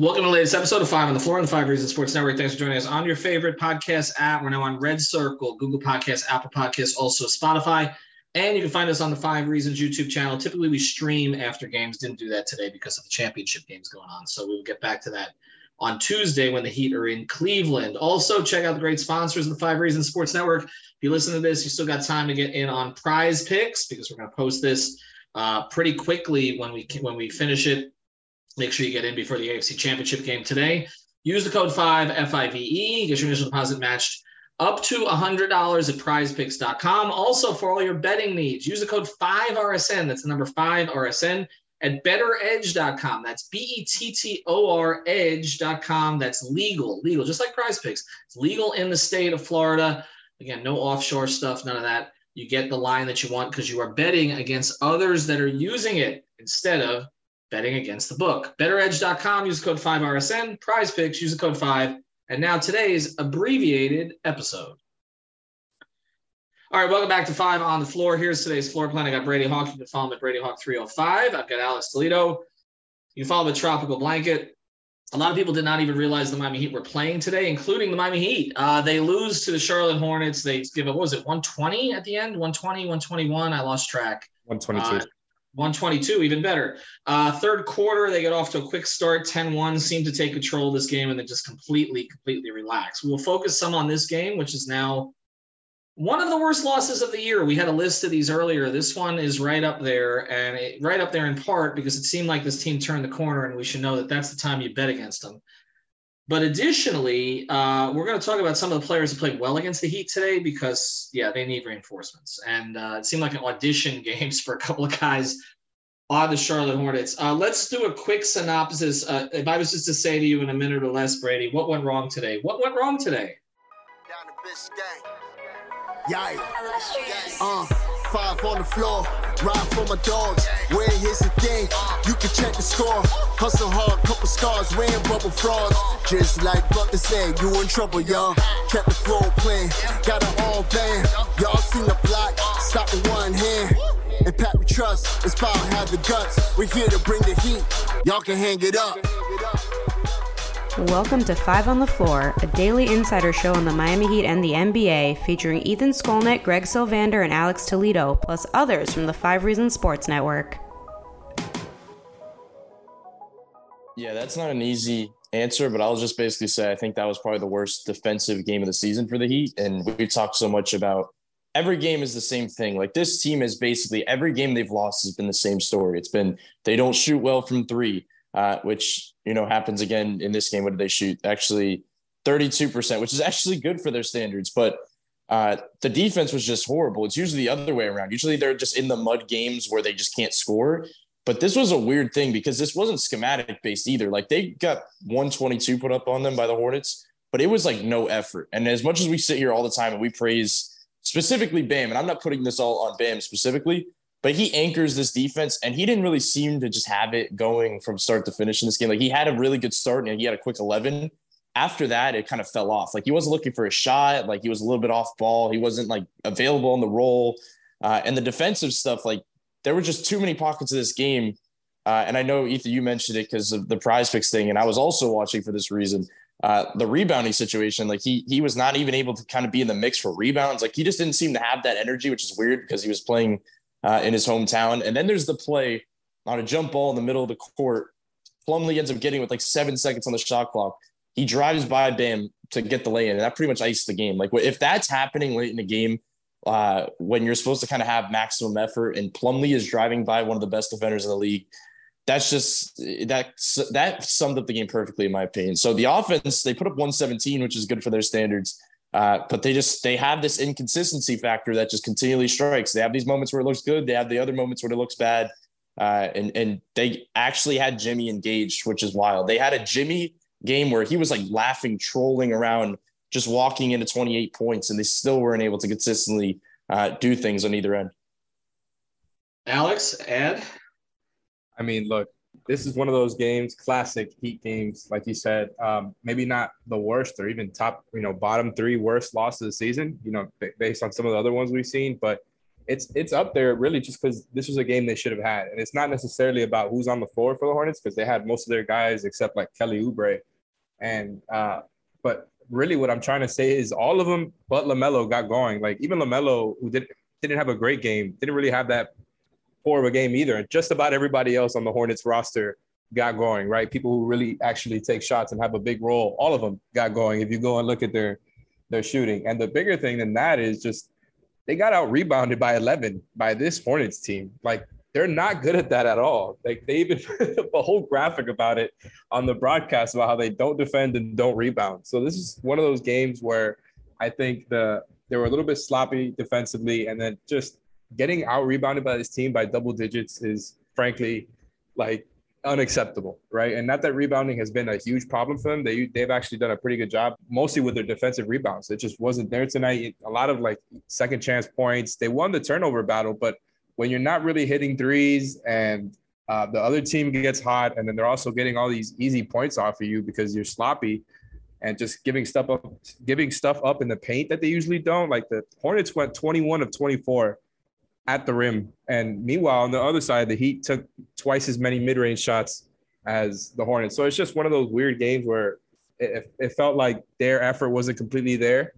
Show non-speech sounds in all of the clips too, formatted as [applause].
Welcome to the latest episode of Five on the Floor on the Five Reasons Sports Network. Thanks for joining us on your favorite podcast app. We're now on Red Circle, Google Podcasts, Apple Podcasts, also Spotify. And you can find us on the Five Reasons YouTube channel. Typically, we stream after games. Didn't do that today because of the championship games going on. So we'll get back to that on Tuesday when the Heat are in Cleveland. Also, check out the great sponsors of the Five Reasons Sports Network. If you listen to this, you still got time to get in on Prize Picks because we're going to post this uh, pretty quickly when we when we finish it. Make sure you get in before the AFC Championship game today. Use the code 5 FIVE, get your initial deposit matched up to $100 at prizepicks.com. Also, for all your betting needs, use the code 5RSN. That's the number 5RSN at bettoredge.com. That's B E T T O R edge.com. That's legal, legal, just like prize picks. It's legal in the state of Florida. Again, no offshore stuff, none of that. You get the line that you want because you are betting against others that are using it instead of betting against the book. BettorEdge.com, use code 5RSN. Prize picks, use the code 5. And now today's abbreviated episode. All right, welcome back to Five on the Floor. Here's today's floor plan. I got Brady Hawk. You can follow him at Brady Hawk 305. I've got Alex Toledo. You can follow the Tropical Blanket. A lot of people did not even realize the Miami Heat were playing today, including the Miami Heat. Uh, they lose to the Charlotte Hornets. They give up, what was it, 120 at the end? 120, 121. I lost track. 122. Uh, 122, even better. Uh, third quarter, they get off to a quick start, 10 1, seem to take control of this game and then just completely, completely relax. We will focus some on this game, which is now one of the worst losses of the year. We had a list of these earlier. This one is right up there, and it, right up there in part because it seemed like this team turned the corner, and we should know that that's the time you bet against them. But additionally, uh, we're going to talk about some of the players who played well against the Heat today because, yeah, they need reinforcements. And uh, it seemed like an audition [laughs] games for a couple of guys on the Charlotte Hornets. Uh, let's do a quick synopsis. Uh, if I was just to say to you in a minute or less, Brady, what went wrong today? What went wrong today? Down the Biscayne. Yeah. Uh, five on the floor, ride for my dogs. Where here's the thing, you can check the score. Hustle hard, couple scars, wearing bubble frogs. Just like Butler said, you in trouble, y'all. Kept the floor playing, got it all band. Y'all seen the block, stop with one hand. And Pat we trust, it's power have the guts. We're here to bring the heat, y'all can hang it up. Welcome to Five on the Floor, a daily insider show on the Miami Heat and the NBA, featuring Ethan Skolnick, Greg Sylvander, and Alex Toledo, plus others from the Five Reasons Sports Network. Yeah, that's not an easy answer, but I'll just basically say I think that was probably the worst defensive game of the season for the Heat. And we talked so much about every game is the same thing. Like this team is basically every game they've lost has been the same story. It's been they don't shoot well from three, uh, which you know happens again in this game. What did they shoot? Actually, thirty-two percent, which is actually good for their standards, but. Uh, the defense was just horrible. It's usually the other way around. Usually they're just in the mud games where they just can't score. But this was a weird thing because this wasn't schematic based either. Like they got 122 put up on them by the Hornets, but it was like no effort. And as much as we sit here all the time and we praise specifically Bam, and I'm not putting this all on Bam specifically, but he anchors this defense and he didn't really seem to just have it going from start to finish in this game. Like he had a really good start and he had a quick 11. After that, it kind of fell off. Like he wasn't looking for a shot. Like he was a little bit off ball. He wasn't like available on the roll. Uh, and the defensive stuff, like there were just too many pockets of this game. Uh, and I know, Ethan, you mentioned it because of the prize picks thing. And I was also watching for this reason. Uh, the rebounding situation, like he he was not even able to kind of be in the mix for rebounds. Like he just didn't seem to have that energy, which is weird because he was playing uh, in his hometown. And then there's the play on a jump ball in the middle of the court. Plumlee ends up getting with like seven seconds on the shot clock. He drives by Bam to get the lay in, and that pretty much iced the game. Like if that's happening late in the game, uh, when you're supposed to kind of have maximum effort, and Plumlee is driving by one of the best defenders in the league, that's just that that summed up the game perfectly in my opinion. So the offense they put up 117, which is good for their standards. Uh, but they just they have this inconsistency factor that just continually strikes. They have these moments where it looks good. They have the other moments where it looks bad. Uh, and and they actually had Jimmy engaged, which is wild. They had a Jimmy game where he was like laughing, trolling around, just walking into 28 points, and they still weren't able to consistently uh, do things on either end. Alex, Ed. I mean, look, this is one of those games, classic Heat games, like you said. Um, maybe not the worst or even top, you know, bottom three worst loss of the season. You know, based on some of the other ones we've seen, but it's it's up there really just because this was a game they should have had, and it's not necessarily about who's on the floor for the Hornets because they had most of their guys except like Kelly Oubre, and uh, but really what I'm trying to say is all of them but LaMelo got going. Like even LaMelo, who didn't didn't have a great game, didn't really have that poor of a game either. And just about everybody else on the Hornets roster got going, right? People who really actually take shots and have a big role, all of them got going. If you go and look at their their shooting, and the bigger thing than that is just they got out rebounded by 11 by this Hornets team. Like they're not good at that at all. Like they even [laughs] put up a whole graphic about it on the broadcast about how they don't defend and don't rebound. So this is one of those games where I think the they were a little bit sloppy defensively, and then just getting out rebounded by this team by double digits is frankly like unacceptable, right? And not that rebounding has been a huge problem for them. They they've actually done a pretty good job, mostly with their defensive rebounds. It just wasn't there tonight. A lot of like second chance points. They won the turnover battle, but when you're not really hitting threes and uh, the other team gets hot, and then they're also getting all these easy points off of you because you're sloppy and just giving stuff up, giving stuff up in the paint that they usually don't. Like the Hornets went 21 of 24 at the rim. And meanwhile, on the other side, the Heat took twice as many mid range shots as the Hornets. So it's just one of those weird games where it, it, felt like their effort wasn't completely there.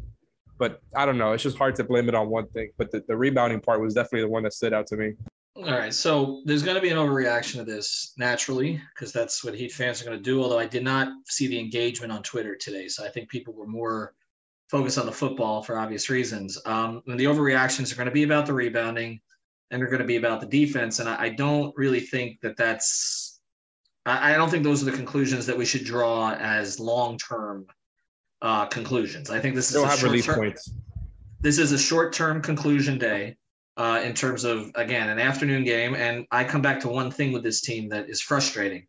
But I don't know. It's just hard to blame it on one thing. But the, the rebounding part was definitely the one that stood out to me. All right. So there's going to be an overreaction to this naturally, because that's what Heat fans are going to do. Although I did not see the engagement on Twitter today. So I think people were more focus on the football for obvious reasons. Um, and the overreactions are going to be about the rebounding and they're going to be about the defense. And I, I don't really think that that's, I, I, don't think those are the conclusions that we should draw as long term uh, conclusions. I think this is, a short term, this is a short term conclusion day. Uh, in terms of again an afternoon game, and I come back to one thing with this team that is frustrating.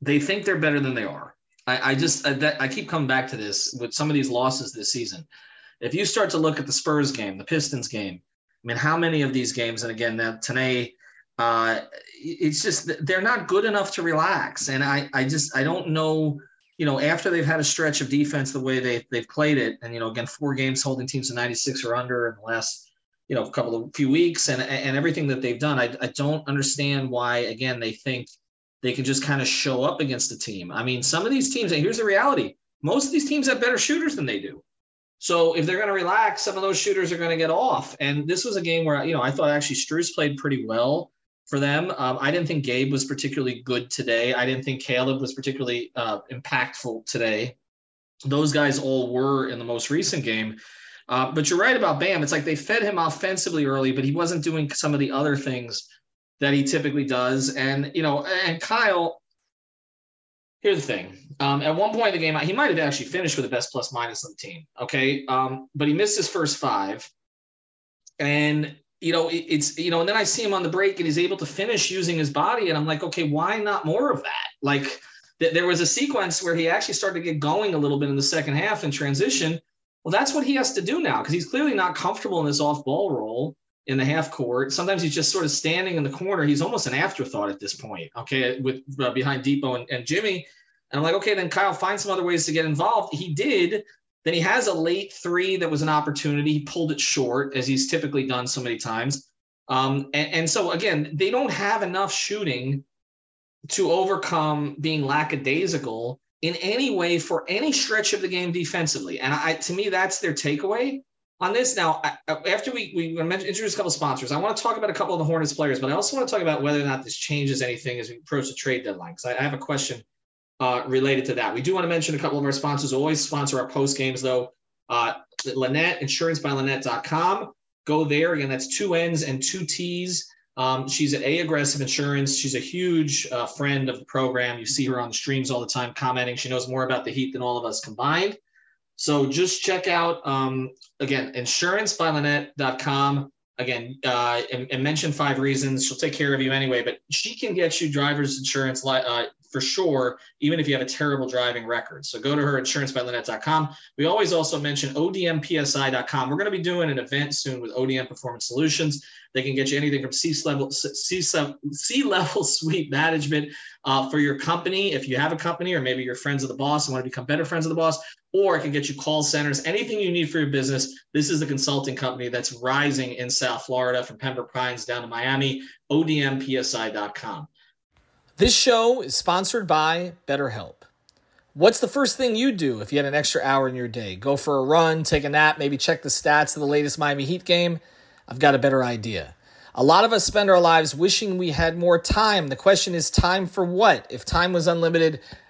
They think they're better than they are. I, I just I, that, I keep coming back to this with some of these losses this season. If you start to look at the Spurs game, the Pistons game, I mean, how many of these games? And again, that today, uh, it's just they're not good enough to relax. And I I just I don't know. You know, after they've had a stretch of defense the way they they've played it, and you know, again, four games holding teams to 96 or under in the last you know couple of few weeks, and and everything that they've done, I I don't understand why again they think they can just kind of show up against the team. I mean, some of these teams, and here's the reality most of these teams have better shooters than they do. So if they're going to relax, some of those shooters are going to get off. And this was a game where, you know, I thought actually Strus played pretty well for them. Um, I didn't think Gabe was particularly good today. I didn't think Caleb was particularly uh, impactful today. Those guys all were in the most recent game. Uh, but you're right about Bam. It's like they fed him offensively early, but he wasn't doing some of the other things that he typically does. And, you know, and Kyle, here's the thing. Um, at one point in the game, he might have actually finished with the best plus minus on the team. Okay. Um, but he missed his first five. And, you know, it, it's, you know, and then I see him on the break and he's able to finish using his body. And I'm like, okay, why not more of that? Like, th- there was a sequence where he actually started to get going a little bit in the second half in transition. Well, that's what he has to do now because he's clearly not comfortable in this off ball role in the half court. Sometimes he's just sort of standing in the corner. He's almost an afterthought at this point. Okay, with uh, behind Depot and, and Jimmy. And I'm like, okay, then Kyle, find some other ways to get involved. He did. Then he has a late three that was an opportunity. He pulled it short, as he's typically done so many times. Um, and, and so again, they don't have enough shooting to overcome being lackadaisical in any way for any stretch of the game defensively. And I, to me, that's their takeaway on this now, after we we introduce a couple of sponsors, I want to talk about a couple of the Hornets players, but I also want to talk about whether or not this changes anything as we approach the trade deadline. Because I, I, have a question uh, related to that. We do want to mention a couple of our sponsors. Always sponsor our post games though. Uh, Lynette, insurancebylynette.com. Go there again. That's two N's and two T's. Um, she's at A Aggressive Insurance. She's a huge uh, friend of the program. You see her on the streams all the time commenting. She knows more about the Heat than all of us combined. So just check out, um, again, insurancebylynette.com. Again, uh, and, and, mention five reasons. She'll take care of you anyway, but she can get you driver's insurance uh, for sure, even if you have a terrible driving record. So go to her, insurancebylynette.com. We always also mention odmpsi.com. We're going to be doing an event soon with ODM Performance Solutions. They can get you anything from C level C, C level [laughs] suite management uh, for your company. If you have a company, or maybe you're friends of the boss and want to become better friends of the boss, or I can get you call centers, anything you need for your business. This is the consulting company that's rising in South Florida from Pembroke Pines down to Miami. ODMPSI.com. This show is sponsored by BetterHelp. What's the first thing you do if you had an extra hour in your day? Go for a run, take a nap, maybe check the stats of the latest Miami Heat game? I've got a better idea. A lot of us spend our lives wishing we had more time. The question is, time for what? If time was unlimited,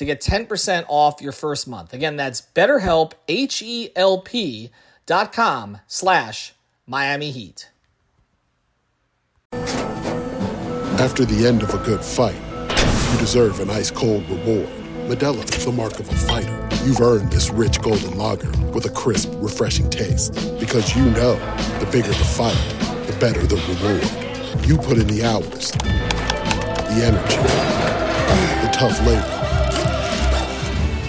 to get 10% off your first month. Again, that's betterhelp, H-E-L-P dot com slash Miami Heat. After the end of a good fight, you deserve an ice-cold reward. Modelo is the mark of a fighter you've earned this rich golden lager with a crisp, refreshing taste. Because you know the bigger the fight, the better the reward. You put in the hours, the energy, the tough labor.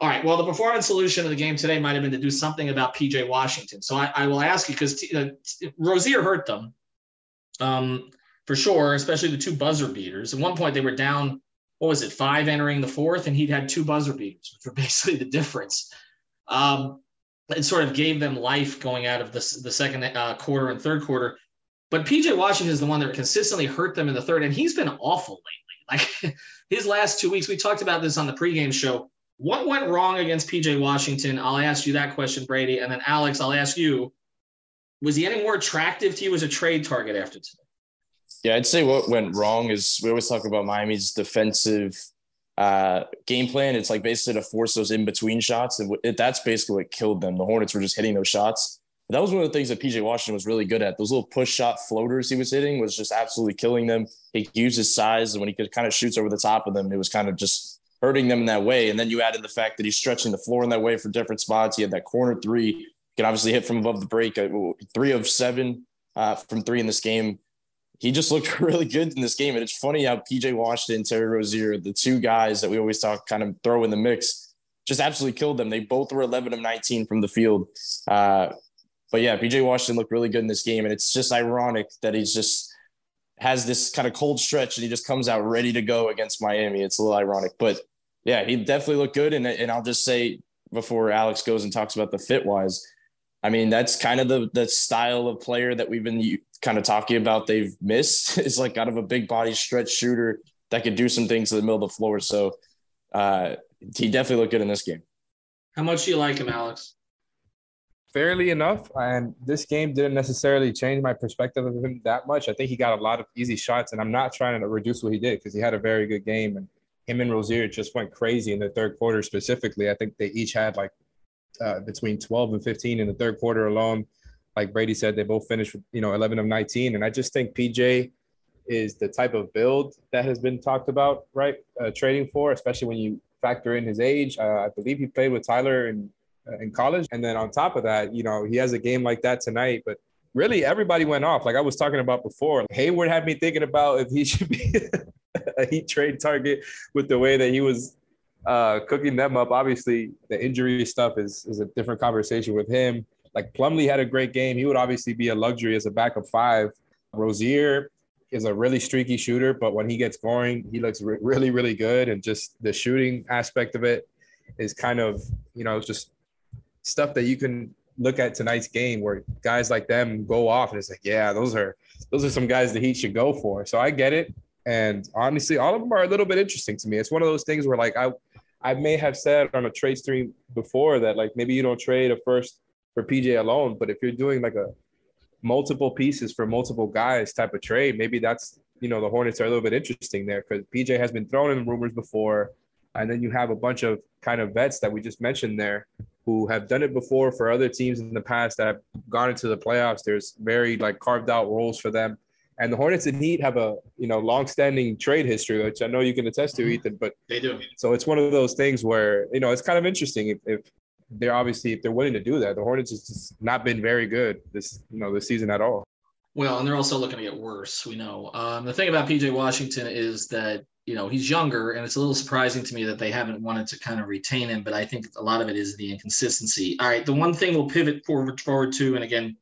All right. Well, the performance solution of the game today might have been to do something about PJ Washington. So I, I will ask you because uh, Rozier hurt them um, for sure, especially the two buzzer beaters. At one point, they were down, what was it, five entering the fourth, and he'd had two buzzer beaters, which were [laughs] basically the difference. Um, it sort of gave them life going out of the, the second uh, quarter and third quarter. But PJ Washington is the one that consistently hurt them in the third, and he's been awful lately. [laughs] Like his last two weeks, we talked about this on the pregame show what went wrong against PJ Washington? I'll ask you that question, Brady. And then, Alex, I'll ask you was he any more attractive to you as a trade target after today? Yeah, I'd say what went wrong is we always talk about Miami's defensive uh, game plan. It's like basically to force those in between shots. And it, that's basically what killed them. The Hornets were just hitting those shots. But that was one of the things that PJ Washington was really good at. Those little push shot floaters he was hitting was just absolutely killing them. He used his size, and when he could kind of shoots over the top of them, it was kind of just hurting them in that way. And then you add in the fact that he's stretching the floor in that way for different spots. He had that corner three, he can obviously hit from above the break, uh, three of seven uh, from three in this game. He just looked [laughs] really good in this game. And it's funny how PJ Washington, Terry Rozier, the two guys that we always talk kind of throw in the mix, just absolutely killed them. They both were 11 of 19 from the field. Uh, but yeah, PJ Washington looked really good in this game. And it's just ironic that he's just has this kind of cold stretch and he just comes out ready to go against Miami. It's a little ironic, but yeah, he definitely looked good. And, and I'll just say before Alex goes and talks about the fit wise, I mean, that's kind of the, the style of player that we've been kind of talking about. They've missed [laughs] is like kind of a big body stretch shooter that could do some things in the middle of the floor. So uh, he definitely looked good in this game. How much do you like him, Alex? Fairly enough. And this game didn't necessarily change my perspective of him that much. I think he got a lot of easy shots, and I'm not trying to reduce what he did because he had a very good game. And him and Rozier just went crazy in the third quarter specifically. I think they each had like uh, between 12 and 15 in the third quarter alone. Like Brady said, they both finished with, you know, 11 of 19. And I just think PJ is the type of build that has been talked about, right? Uh, trading for, especially when you factor in his age. Uh, I believe he played with Tyler in, uh, in college. And then on top of that, you know, he has a game like that tonight, but really everybody went off. Like I was talking about before, Hayward had me thinking about if he should be [laughs] [laughs] a heat trade target with the way that he was uh, cooking them up. Obviously, the injury stuff is is a different conversation with him. Like Plumlee had a great game. He would obviously be a luxury as a backup five. Rozier is a really streaky shooter, but when he gets going, he looks re- really, really good. And just the shooting aspect of it is kind of, you know, just stuff that you can look at tonight's game where guys like them go off and it's like, yeah, those are those are some guys the Heat should go for. So I get it. And honestly, all of them are a little bit interesting to me. It's one of those things where like I I may have said on a trade stream before that like maybe you don't trade a first for PJ alone, but if you're doing like a multiple pieces for multiple guys type of trade, maybe that's you know the Hornets are a little bit interesting there because PJ has been thrown in rumors before, and then you have a bunch of kind of vets that we just mentioned there who have done it before for other teams in the past that have gone into the playoffs. There's very like carved out roles for them. And the Hornets and Heat have a you know long-standing trade history, which I know you can attest to, Ethan. But they do. So it's one of those things where you know it's kind of interesting if, if they're obviously if they're willing to do that. The Hornets has just not been very good this you know this season at all. Well, and they're also looking to get worse. We know. Um, the thing about PJ Washington is that you know he's younger, and it's a little surprising to me that they haven't wanted to kind of retain him. But I think a lot of it is the inconsistency. All right, the one thing we'll pivot forward forward to, and again,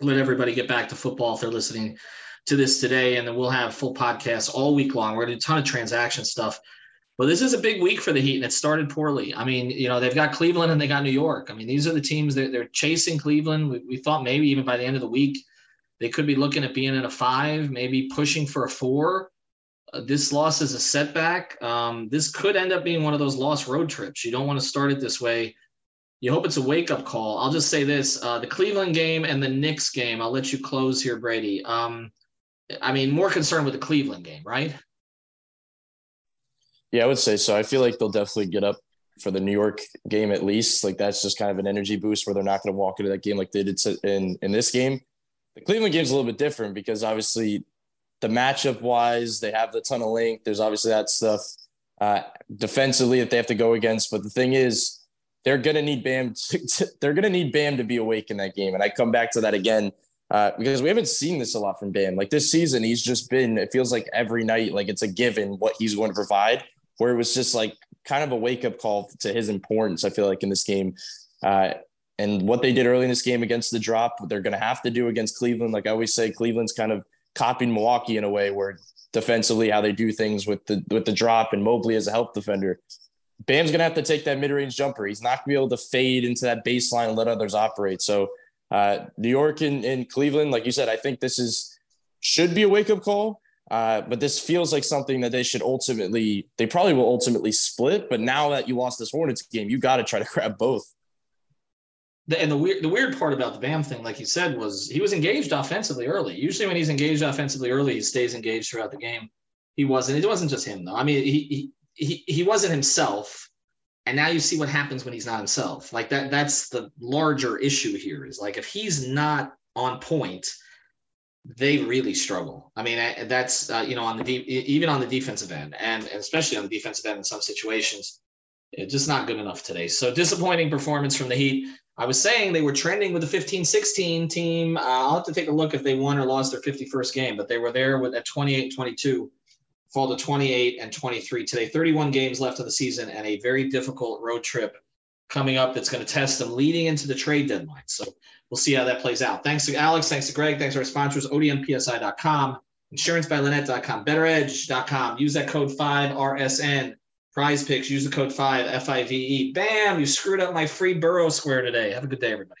let everybody get back to football if they're listening to this today, and then we'll have full podcasts all week long. We're going to do a ton of transaction stuff. But this is a big week for the Heat, and it started poorly. I mean, you know, they've got Cleveland and they got New York. I mean, these are the teams that they're chasing Cleveland. We, we thought maybe even by the end of the week, they could be looking at being in a five, maybe pushing for a four. Uh, this loss is a setback. Um, this could end up being one of those lost road trips. You don't want to start it this way. You hope it's a wake up call. I'll just say this uh, the Cleveland game and the Knicks game, I'll let you close here, Brady. Um, I mean, more concerned with the Cleveland game, right? Yeah, I would say so. I feel like they'll definitely get up for the New York game at least. Like that's just kind of an energy boost where they're not going to walk into that game like they did in in this game. The Cleveland game is a little bit different because obviously the matchup wise, they have the ton of length. There's obviously that stuff uh, defensively that they have to go against. But the thing is, they're going to need Bam. [laughs] To, they're going to need Bam to be awake in that game. And I come back to that again uh, because we haven't seen this a lot from Bam. Like this season, he's just been. It feels like every night, like it's a given what he's going to provide where it was just like kind of a wake up call to his importance. I feel like in this game, uh, and what they did early in this game against the drop, what they're going to have to do against Cleveland. Like I always say, Cleveland's kind of copying Milwaukee in a way where defensively how they do things with the with the drop and Mobley as a help defender. Bam's gonna have to take that mid range jumper. He's not gonna be able to fade into that baseline and let others operate. So uh, New York and, and Cleveland, like you said, I think this is should be a wake up call. Uh, but this feels like something that they should ultimately, they probably will ultimately split. But now that you lost this Hornets game, you got to try to [laughs] grab both. The, and the weird, the weird part about the Bam thing, like you said, was he was engaged offensively early. Usually, when he's engaged offensively early, he stays engaged throughout the game. He wasn't. It wasn't just him though. I mean, he he he, he wasn't himself. And now you see what happens when he's not himself. Like that. That's the larger issue here. Is like if he's not on point, they really struggle. I mean, that's uh, you know on the even on the defensive end, and, and, especially on the defensive end in some situations, it's just not good enough today. So disappointing performance from the Heat. I was saying they were trending with the 15-16 team. Uh, I'll have to take a look if they won or lost their 51st game, but they were there with at 28-22, fall to 28 and 23 today. 31 games left of the season and a very difficult road trip coming up that's going to test them leading into the trade deadline. So we'll see how that plays out. Thanks to Alex. Thanks to Greg. Thanks to our sponsors, ODMPSI.com, InsuranceByLynette.com, BettorEdge.com. Use that code 5RSN. Prize picks, use the code 5 FIVE. Bam, you screwed up my free Burrow Square today. Have a good day, everybody.